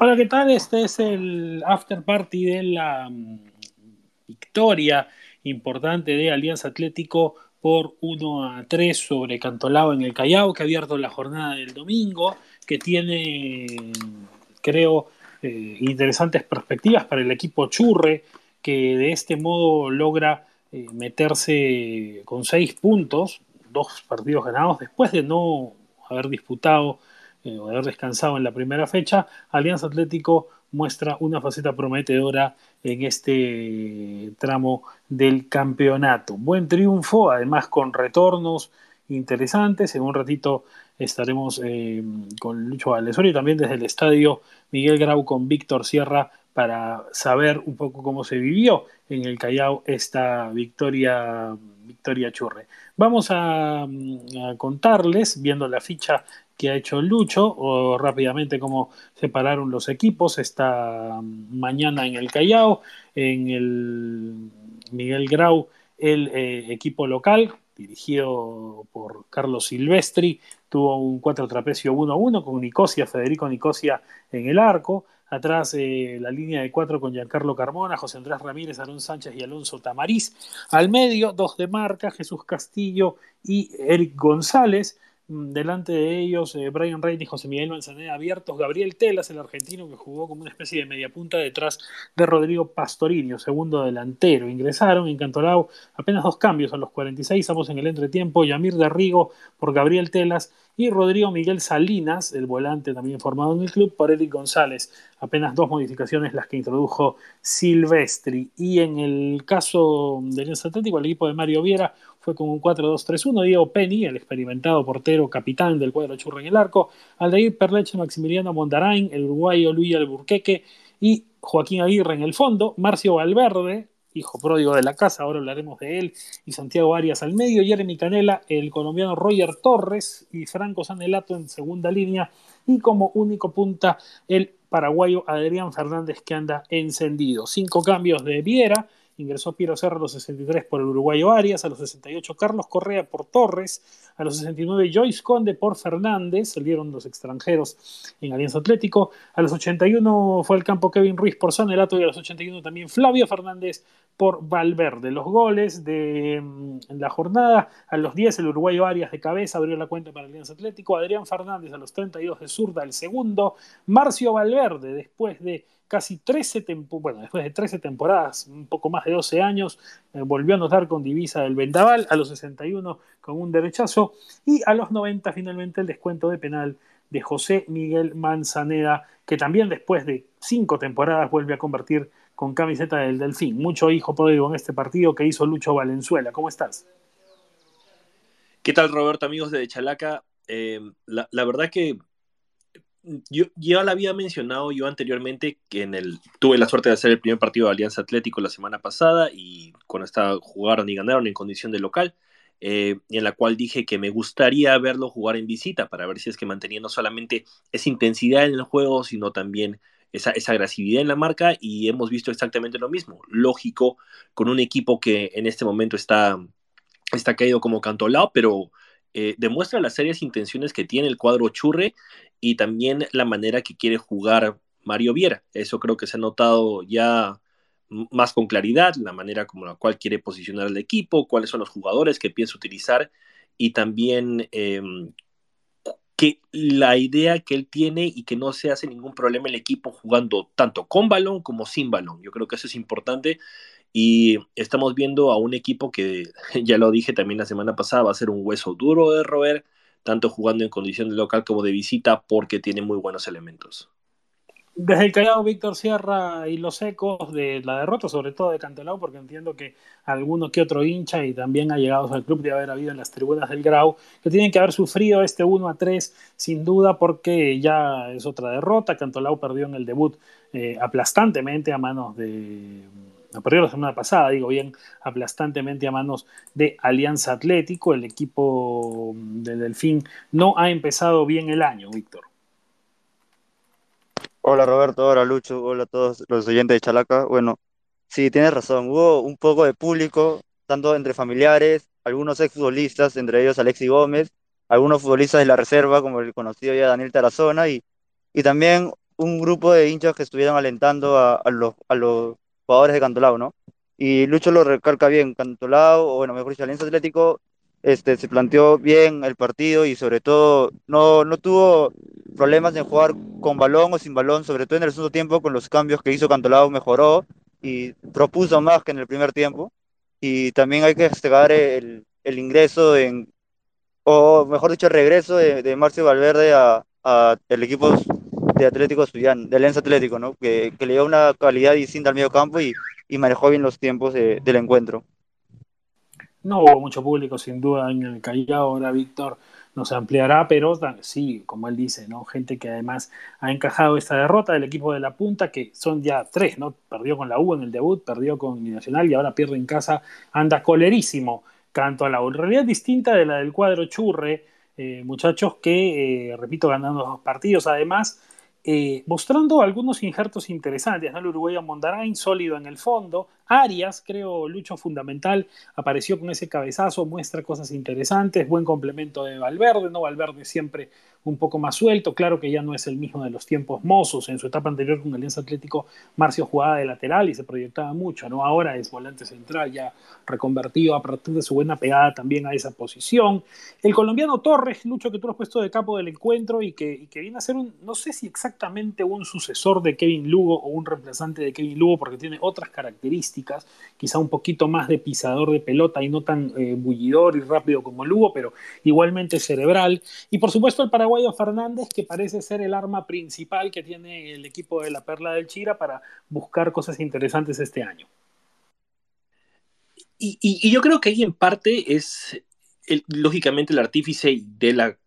Hola, ¿qué tal? Este es el after party de la mm, victoria importante de Alianza Atlético por 1 a 3 sobre Cantolao en el Callao, que ha abierto la jornada del domingo, que tiene, creo, eh, interesantes perspectivas para el equipo Churre, que de este modo logra eh, meterse con seis puntos, dos partidos ganados, después de no haber disputado eh, o haber descansado en la primera fecha, Alianza Atlético muestra una faceta prometedora en este tramo del campeonato. Buen triunfo, además con retornos interesantes. En un ratito estaremos eh, con Lucho Valdesori y también desde el estadio Miguel Grau con Víctor Sierra para saber un poco cómo se vivió en el Callao esta victoria, victoria churre. Vamos a, a contarles, viendo la ficha que ha hecho Lucho, o rápidamente cómo separaron los equipos esta mañana en el Callao, en el Miguel Grau, el eh, equipo local, dirigido por Carlos Silvestri, tuvo un 4 trapecio 1-1 con Nicosia, Federico Nicosia en el arco. Atrás eh, la línea de cuatro con Giancarlo Carmona, José Andrés Ramírez, Aaron Sánchez y Alonso Tamariz. Al medio, dos de marca, Jesús Castillo y Eric González. Mm, delante de ellos eh, Brian Reid y José Miguel Manzaneda abiertos, Gabriel Telas, el argentino que jugó como una especie de mediapunta detrás de Rodrigo Pastorinio, segundo delantero. Ingresaron en Cantolao apenas dos cambios a los 46, estamos en el entretiempo, Yamir de Rigo por Gabriel Telas y Rodrigo Miguel Salinas, el volante también formado en el club, por Eric González. Apenas dos modificaciones las que introdujo Silvestri. Y en el caso del Atlético, el equipo de Mario Viera fue con un 4-2-3-1. Diego Penny, el experimentado portero capitán del cuadro churro en el arco. Aldair Perleche, Maximiliano Mondarain, el uruguayo Luis Alburqueque y Joaquín Aguirre en el fondo. Marcio Valverde, hijo pródigo de la casa, ahora hablaremos de él, y Santiago Arias al medio, Jeremy Canela, el colombiano Roger Torres y Franco Sanelato en segunda línea, y como único punta el paraguayo Adrián Fernández que anda encendido. Cinco cambios de Viera, ingresó Piero Serra a los 63 por el uruguayo Arias, a los 68 Carlos Correa por Torres, a los 69 Joyce Conde por Fernández, salieron los extranjeros en Alianza Atlético, a los 81 fue al campo Kevin Ruiz por Sanelato y a los 81 también Flavio Fernández por Valverde. Los goles de mm, la jornada, a los 10 el uruguayo Arias de cabeza abrió la cuenta para Alianza Atlético, Adrián Fernández a los 32 de zurda el segundo, Marcio Valverde después de casi 13 bueno, después de 13 temporadas, un poco más de 12 años, eh, volvió a anotar con divisa del Vendaval, a los 61 con un derechazo y a los 90 finalmente el descuento de penal de José Miguel Manzaneda, que también después de cinco temporadas vuelve a convertir con camiseta del Delfín. Mucho hijo pródigo en este partido que hizo Lucho Valenzuela. ¿Cómo estás? ¿Qué tal, Roberto, amigos de Chalaca? Eh, la, verdad que yo ya la había mencionado yo anteriormente que en el tuve la suerte de hacer el primer partido de Alianza Atlético la semana pasada y cuando estaba jugaron y ganaron en condición de local eh, en la cual dije que me gustaría verlo jugar en visita para ver si es que mantenía no solamente esa intensidad en el juego sino también esa, esa agresividad en la marca y hemos visto exactamente lo mismo lógico con un equipo que en este momento está está caído como cantolao pero eh, demuestra las serias intenciones que tiene el cuadro Churre y también la manera que quiere jugar Mario Viera. Eso creo que se ha notado ya más con claridad, la manera como la cual quiere posicionar el equipo, cuáles son los jugadores que piensa utilizar y también em, que la idea que él tiene y que no se hace ningún problema el equipo jugando tanto con balón como sin balón. Yo creo que eso es importante y estamos viendo a un equipo que, ya lo dije también la semana pasada, va a ser un hueso duro de roer, tanto jugando en condición de local como de visita, porque tiene muy buenos elementos. Desde el Callao, Víctor Sierra y los ecos de la derrota, sobre todo de Cantelao, porque entiendo que alguno que otro hincha y también ha llegado al club de haber habido en las tribunas del Grau, que tienen que haber sufrido este 1 a 3 sin duda, porque ya es otra derrota. Cantelao perdió en el debut eh, aplastantemente a manos de no perdió la semana pasada, digo bien, aplastantemente a manos de Alianza Atlético. El equipo del Delfín no ha empezado bien el año, Víctor. Hola Roberto, hola Lucho, hola a todos los oyentes de Chalaca. Bueno, sí, tienes razón, hubo un poco de público, tanto entre familiares, algunos exfutbolistas, entre ellos Alexi Gómez, algunos futbolistas de la reserva, como el conocido ya Daniel Tarazona, y, y también un grupo de hinchas que estuvieran alentando a, a los, a los jugadores de Cantolao, ¿no? Y Lucho lo recalca bien, Cantolao, o bueno, mejor dicho, Alianza Atlético, este, se planteó bien el partido y sobre todo no, no tuvo problemas en jugar con balón o sin balón, sobre todo en el segundo tiempo con los cambios que hizo Cantolao mejoró y propuso más que en el primer tiempo. Y también hay que destacar el, el ingreso en, o mejor dicho, el regreso de, de Marcio Valverde a, a equipo de Atlético Estudiante, de Lens Atlético, ¿no? Que, que, le dio una calidad distinta al medio campo y, y manejó bien los tiempos de, del encuentro. No hubo mucho público, sin duda, en el Callao. Ahora Víctor nos ampliará, pero sí, como él dice, ¿no? Gente que además ha encajado esta derrota del equipo de la punta, que son ya tres, ¿no? Perdió con la U en el debut, perdió con Nacional y ahora pierde en casa, anda colerísimo canto a la U. En realidad distinta de la del cuadro Churre, eh, muchachos que, eh, repito, ganando dos partidos. Además, eh, mostrando algunos injertos interesantes, ¿no? El uruguayo Mondarain, sólido en el fondo. Arias, creo, Lucho fundamental, apareció con ese cabezazo, muestra cosas interesantes, buen complemento de Valverde, ¿no? Valverde siempre un poco más suelto, claro que ya no es el mismo de los tiempos mozos, en su etapa anterior con Alianza Atlético, Marcio jugaba de lateral y se proyectaba mucho, ¿no? Ahora es volante central, ya reconvertido a partir de su buena pegada también a esa posición. El colombiano Torres, Lucho, que tú lo has puesto de capo del encuentro y que, y que viene a ser un, no sé si exactamente un sucesor de Kevin Lugo o un reemplazante de Kevin Lugo, porque tiene otras características, quizá un poquito más de pisador de pelota y no tan eh, bullidor y rápido como Lugo, pero igualmente cerebral. Y por supuesto el paraguayo Fernández, que parece ser el arma principal que tiene el equipo de la Perla del Chira para buscar cosas interesantes este año. Y, yo creo que ahí en parte es, lógicamente, el artífice de la,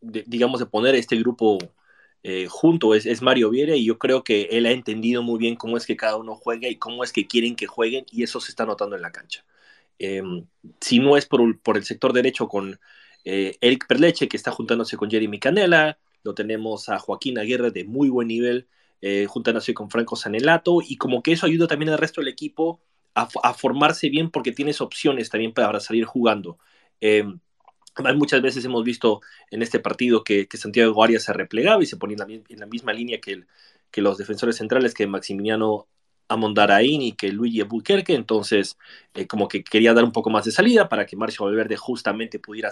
digamos, de poner este grupo eh, junto es, es, Mario Viera y yo creo que él ha entendido muy bien cómo es que cada uno juega y cómo es que quieren que jueguen y eso se está notando en la cancha. Eh, si no es por, por, el sector derecho con eh, Eric Perleche, que está juntándose con Jeremy Canela, lo tenemos a Joaquín Aguirre de muy buen nivel, eh, juntándose con Franco Sanelato y como que eso ayuda también al resto del equipo a, a formarse bien porque tienes opciones también para salir jugando. Eh, Muchas veces hemos visto en este partido que, Santiago Arias se replegaba y se ponía en la, misma línea que, los defensores centrales, que Maximiliano Amondaraín y que Luigi Buquerque, entonces eh, como que quería dar un poco más de salida para que Marcio Valverde justamente pudiera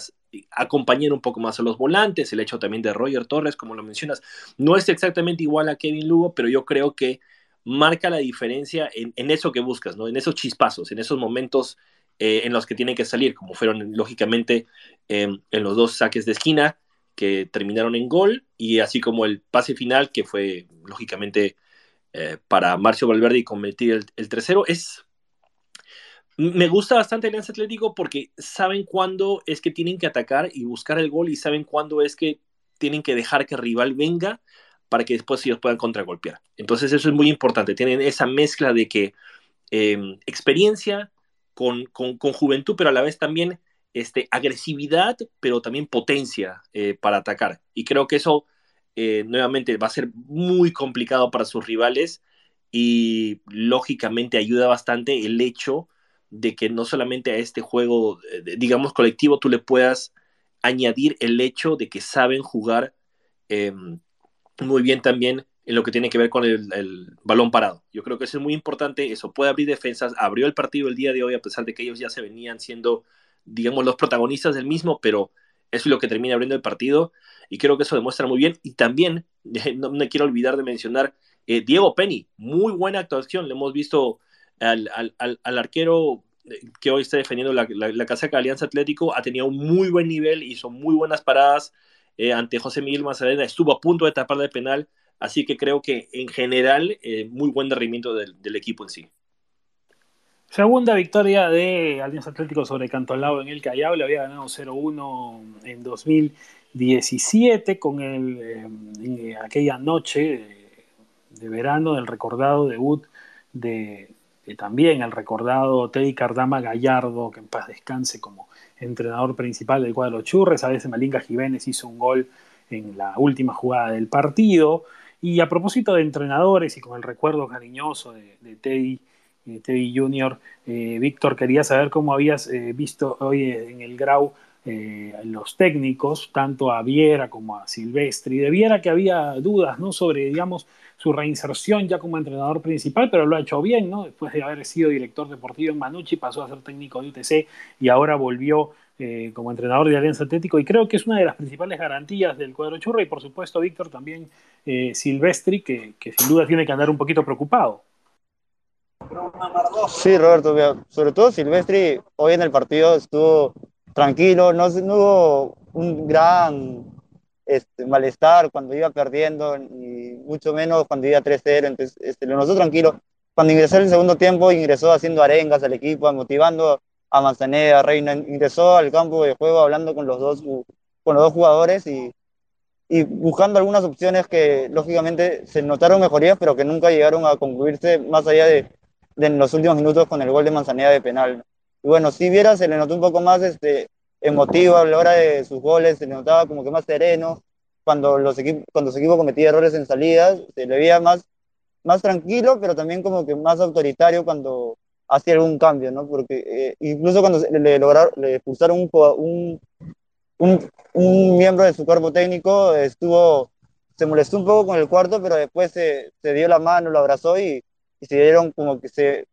acompañar un poco más a los volantes, el hecho también de Roger Torres, como lo mencionas, no es exactamente igual a Kevin Lugo, pero yo creo que marca la diferencia en, en eso que buscas, ¿no? en esos chispazos, en esos momentos eh, en los que tienen que salir, como fueron lógicamente eh, en los dos saques de esquina que terminaron en gol, y así como el pase final que fue lógicamente eh, para Marcio Valverde y convertir el, el tercero. Es, me gusta bastante el Alianza Atlético porque saben cuándo es que tienen que atacar y buscar el gol y saben cuándo es que tienen que dejar que el rival venga para que después ellos puedan contragolpear. Entonces eso es muy importante. Tienen esa mezcla de que eh, experiencia, con, con, con, juventud, pero a la vez también este, agresividad, pero también potencia eh, para atacar. Y creo que eso eh, nuevamente va a ser muy complicado para sus rivales y lógicamente ayuda bastante el hecho de que no solamente a este juego, eh, digamos, colectivo, tú le puedas añadir el hecho de que saben jugar eh, muy bien también en lo que tiene que ver con el, el, balón parado. Yo creo que eso es muy importante, eso puede abrir defensas, abrió el partido el día de hoy a pesar de que ellos ya se venían siendo, digamos, los protagonistas del mismo, pero eso es lo que termina abriendo el partido y creo que eso demuestra muy bien. Y también, no me quiero olvidar de mencionar, eh, Diego Penny, muy buena actuación, le hemos visto al, al, al, al arquero eh, que hoy está defendiendo la, la, la casaca de Alianza Atlético, ha tenido un muy buen nivel, hizo muy buenas paradas eh, ante José Miguel Mazarena, estuvo a punto de tapar de penal, Así que creo que en general, eh, muy buen rendimiento del, equipo en sí. Segunda victoria de Alianza Atlético sobre Cantolao en el Callao. Le había ganado 0-1 en 2017 con el, eh, aquella noche de, de, verano del recordado debut de, de, también el recordado Teddy Cardama Gallardo, que en paz descanse como entrenador principal del cuadro Churres. A veces Malinga Jiménez hizo un gol en la última jugada del partido. Y a propósito de entrenadores y con el recuerdo cariñoso de, Teddy, de Teddy Junior, eh, Víctor, quería saber cómo habías eh, visto hoy en el Grau eh, los técnicos, tanto a Viera como a Silvestri. De Viera que había dudas ¿no? sobre, digamos, su reinserción ya como entrenador principal, pero lo ha hecho bien, ¿no? Después de haber sido director deportivo en Manucci, pasó a ser técnico de UTC y ahora volvió eh, como entrenador de Alianza Atlético y creo que es una de las principales garantías del cuadro churra y por supuesto Víctor también eh, Silvestri que, que, sin duda tiene que andar un poquito preocupado. Sí, Roberto, sobre todo Silvestri hoy en el partido estuvo tranquilo, no, no hubo un gran este, malestar cuando iba perdiendo, y mucho menos cuando iba 3-0, entonces este, lo notó tranquilo. Cuando ingresó en el segundo tiempo, ingresó haciendo arengas al equipo, motivando a Manzaneda, Reina, ingresó al campo de juego hablando con los dos, con los dos jugadores y, y buscando algunas opciones que lógicamente se notaron mejorías, pero que nunca llegaron a concluirse más allá de, de en los últimos minutos con el gol de Manzaneda de penal. Y bueno, si viera, se le notó un poco más este, emotivo a la hora de sus goles, se le notaba como que más sereno. Cuando los, equipos, cuando su equipo cometía errores en salidas, se le veía más, más tranquilo, pero también como que más autoritario cuando hacía algún cambio, ¿no? Porque eh, incluso cuando le, lograron, le expulsaron un, un, un, miembro de su cuerpo técnico, estuvo, se molestó un poco con el cuarto, pero después se, se dio la mano, lo abrazó y, se dieron como que se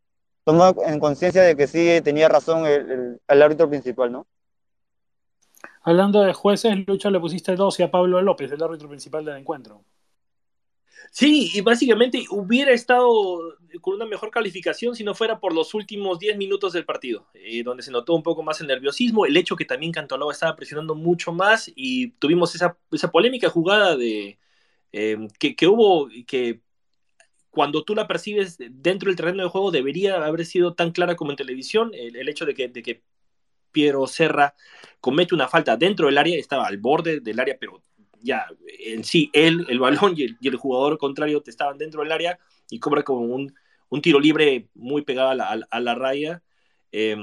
tomó en conciencia de que sí tenía razón el, árbitro principal, ¿no? Hablando de jueces, Lucha le pusiste 12 a Pablo López, el árbitro principal del encuentro. Sí, y básicamente hubiera estado con una mejor calificación si no fuera por los últimos 10 minutos del partido, eh, donde se notó un poco más el nerviosismo, el hecho que también Cantolao estaba presionando mucho más y tuvimos esa, esa polémica jugada de eh, que, que, hubo, que cuando tú la percibes dentro del terreno de juego debería haber sido tan clara como en televisión, el, hecho de que, de que Piero Serra comete una falta dentro del área, estaba al borde del área, pero ya en sí, él, el balón y el, jugador contrario te estaban dentro del área y cobra como un, un tiro libre muy pegado a la, a, la raya. Eh,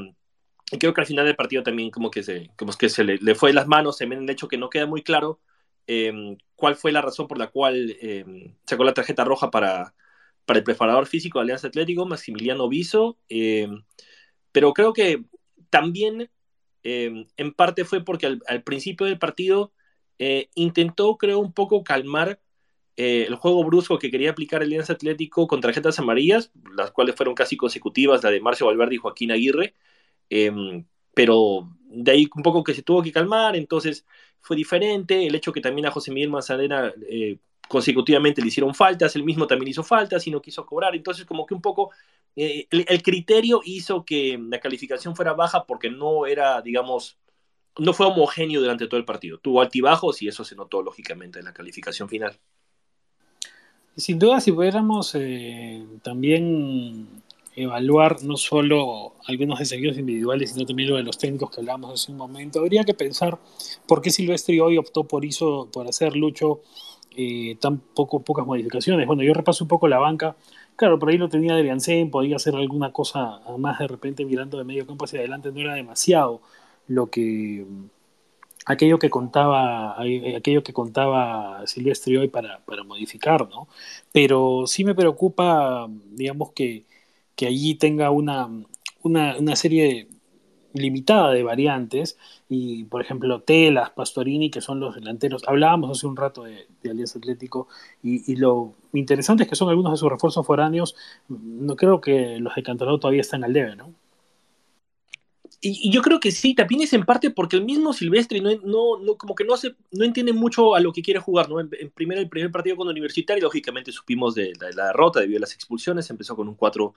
y creo que al final del partido también como que se, como que se le, le fue de las manos, se el hecho que no queda muy claro eh, cuál fue la razón por la cual eh, sacó la tarjeta roja para, para el preparador físico de Alianza Atlético, Maximiliano Viso, pero creo que también en parte fue porque al, principio del partido eh, intentó, creo, un poco calmar el juego brusco que quería aplicar Alianza Atlético con tarjetas amarillas, las cuales fueron casi consecutivas, la de Marcio Valverde y Joaquín Aguirre, pero de ahí un poco que se tuvo que calmar, entonces fue diferente, el hecho que también a José Miguel Manzanera consecutivamente le hicieron faltas, él mismo también hizo faltas y no quiso cobrar, entonces como que un poco eh, el, criterio hizo que la calificación fuera baja porque no era, digamos, no fue homogéneo durante todo el partido, tuvo altibajos y eso se notó lógicamente en la calificación final. Sin duda, si pudiéramos eh, también evaluar no solo algunos desafíos individuales, sino también lo de los técnicos que hablábamos hace un momento, habría que pensar por qué Silvestri hoy optó por, hizo, por hacer Lucho eh, tan poco, pocas modificaciones. Bueno, yo repaso un poco la banca. Claro, por ahí lo tenía Adrián podía hacer alguna cosa más de repente mirando de medio campo hacia adelante, no era demasiado lo que aquello que contaba eh, aquello que contaba Silvestre hoy para, para modificar, ¿no? Pero sí me preocupa, digamos, que, que allí tenga una, una, una serie limitada de variantes y por ejemplo Telas, Pastorini, que son los delanteros, hablábamos hace un rato de, Alianza Atlético y, lo interesante es que son algunos de sus refuerzos foráneos, no creo que los de Cantalado todavía están al debe, ¿no? Y, yo creo que sí, también es en parte porque el mismo Silvestre no, no, como que no, hace, no entiende mucho a lo que quiere jugar, ¿no? En, primero, el primer partido con Universitario, lógicamente supimos de la, de la derrota debido a las expulsiones, empezó con un 4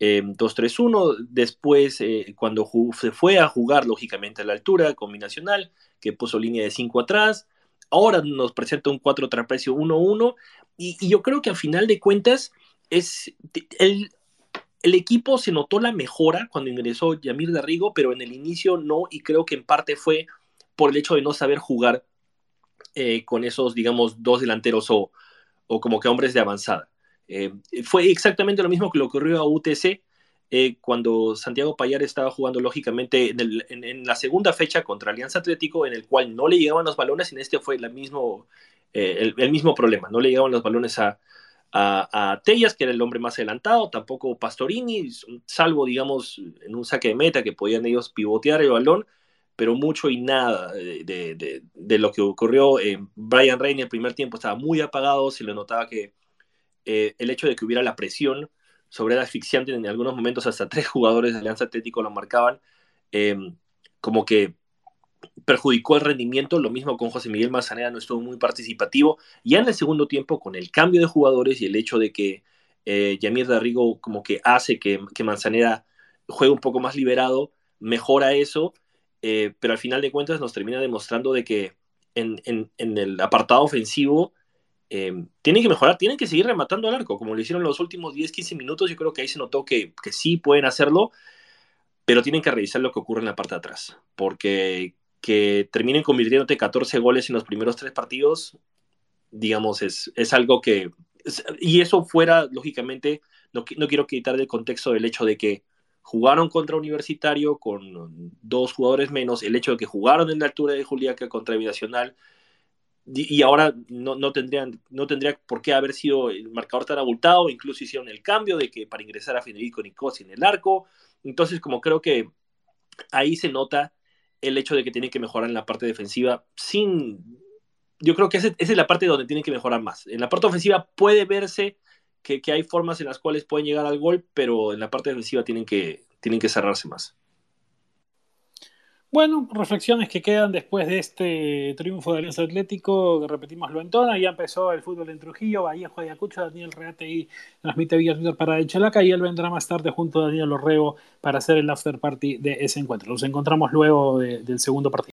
2-3-1. Em, Después, eh, cuando se fue a jugar, lógicamente, a la altura combinacional, que puso línea de 5 atrás. Ahora nos presenta un 4 trapecio 1-1. Y, y, yo creo que al final de cuentas, es el, el equipo se notó la mejora cuando ingresó Yamir Darrigo, pero en el inicio no. Y creo que en parte fue por el hecho de no saber jugar eh, con esos, digamos, dos delanteros o, o como que hombres de avanzada. Eh, fue exactamente lo mismo que le ocurrió a UTC eh, cuando Santiago Payar estaba jugando lógicamente en, la segunda fecha contra Alianza Atlético, en el cual no le llegaban los balones, en este fue mismo, eh, el, mismo problema, no le llegaban los balones a, a, Tellas, que era el hombre más adelantado, tampoco Pastorini, salvo digamos en un saque de meta que podían ellos pivotear el balón, pero mucho y nada de, lo que ocurrió. Brian Rey en el primer tiempo estaba muy apagado, se le notaba que eh, el hecho de que hubiera la presión sobre el asfixiante en algunos momentos hasta tres jugadores de Alianza Atlético lo marcaban, em, como que perjudicó el rendimiento, lo mismo con José Miguel Manzanera no estuvo muy participativo, ya en el segundo tiempo con el cambio de jugadores y el hecho de que eh, Yamir Darrigo como que hace que, que Manzanera juegue un poco más liberado, mejora eso, eh, pero al final de cuentas nos termina demostrando de que en, el apartado ofensivo eh, tienen que mejorar, tienen que seguir rematando al arco, como lo hicieron los últimos 10-15 minutos, yo creo que ahí se notó que, que sí pueden hacerlo, pero tienen que revisar lo que ocurre en la parte de atrás, porque que terminen convirtiéndote 14 goles en los primeros tres partidos, digamos, es, es algo que... y eso fuera, lógicamente, no, no quiero quitar del contexto del hecho de que jugaron contra Universitario con dos jugadores menos, el hecho de que jugaron en la altura de Juliaca contra Binacional, y, ahora no, no, tendrían, no tendría por qué haber sido el marcador tan abultado, incluso hicieron el cambio de que para ingresar a Federico Nicosi en el arco, entonces como creo que ahí se nota el hecho de que tienen que mejorar en la parte defensiva sin... Yo creo que esa, es la parte donde tienen que mejorar más. En la parte ofensiva puede verse que, que, hay formas en las cuales pueden llegar al gol, pero en la parte defensiva tienen que, tienen que cerrarse más. Bueno, reflexiones que quedan después de este triunfo de Alianza Atlético, repetimos lo entona, ya empezó el fútbol en Trujillo, Bahía Ayacucho, Daniel Reate y transmite vía Twitter para el Chalaca y él vendrá más tarde junto a Daniel Orrego para hacer el after party de ese encuentro. Nos encontramos luego del segundo partido.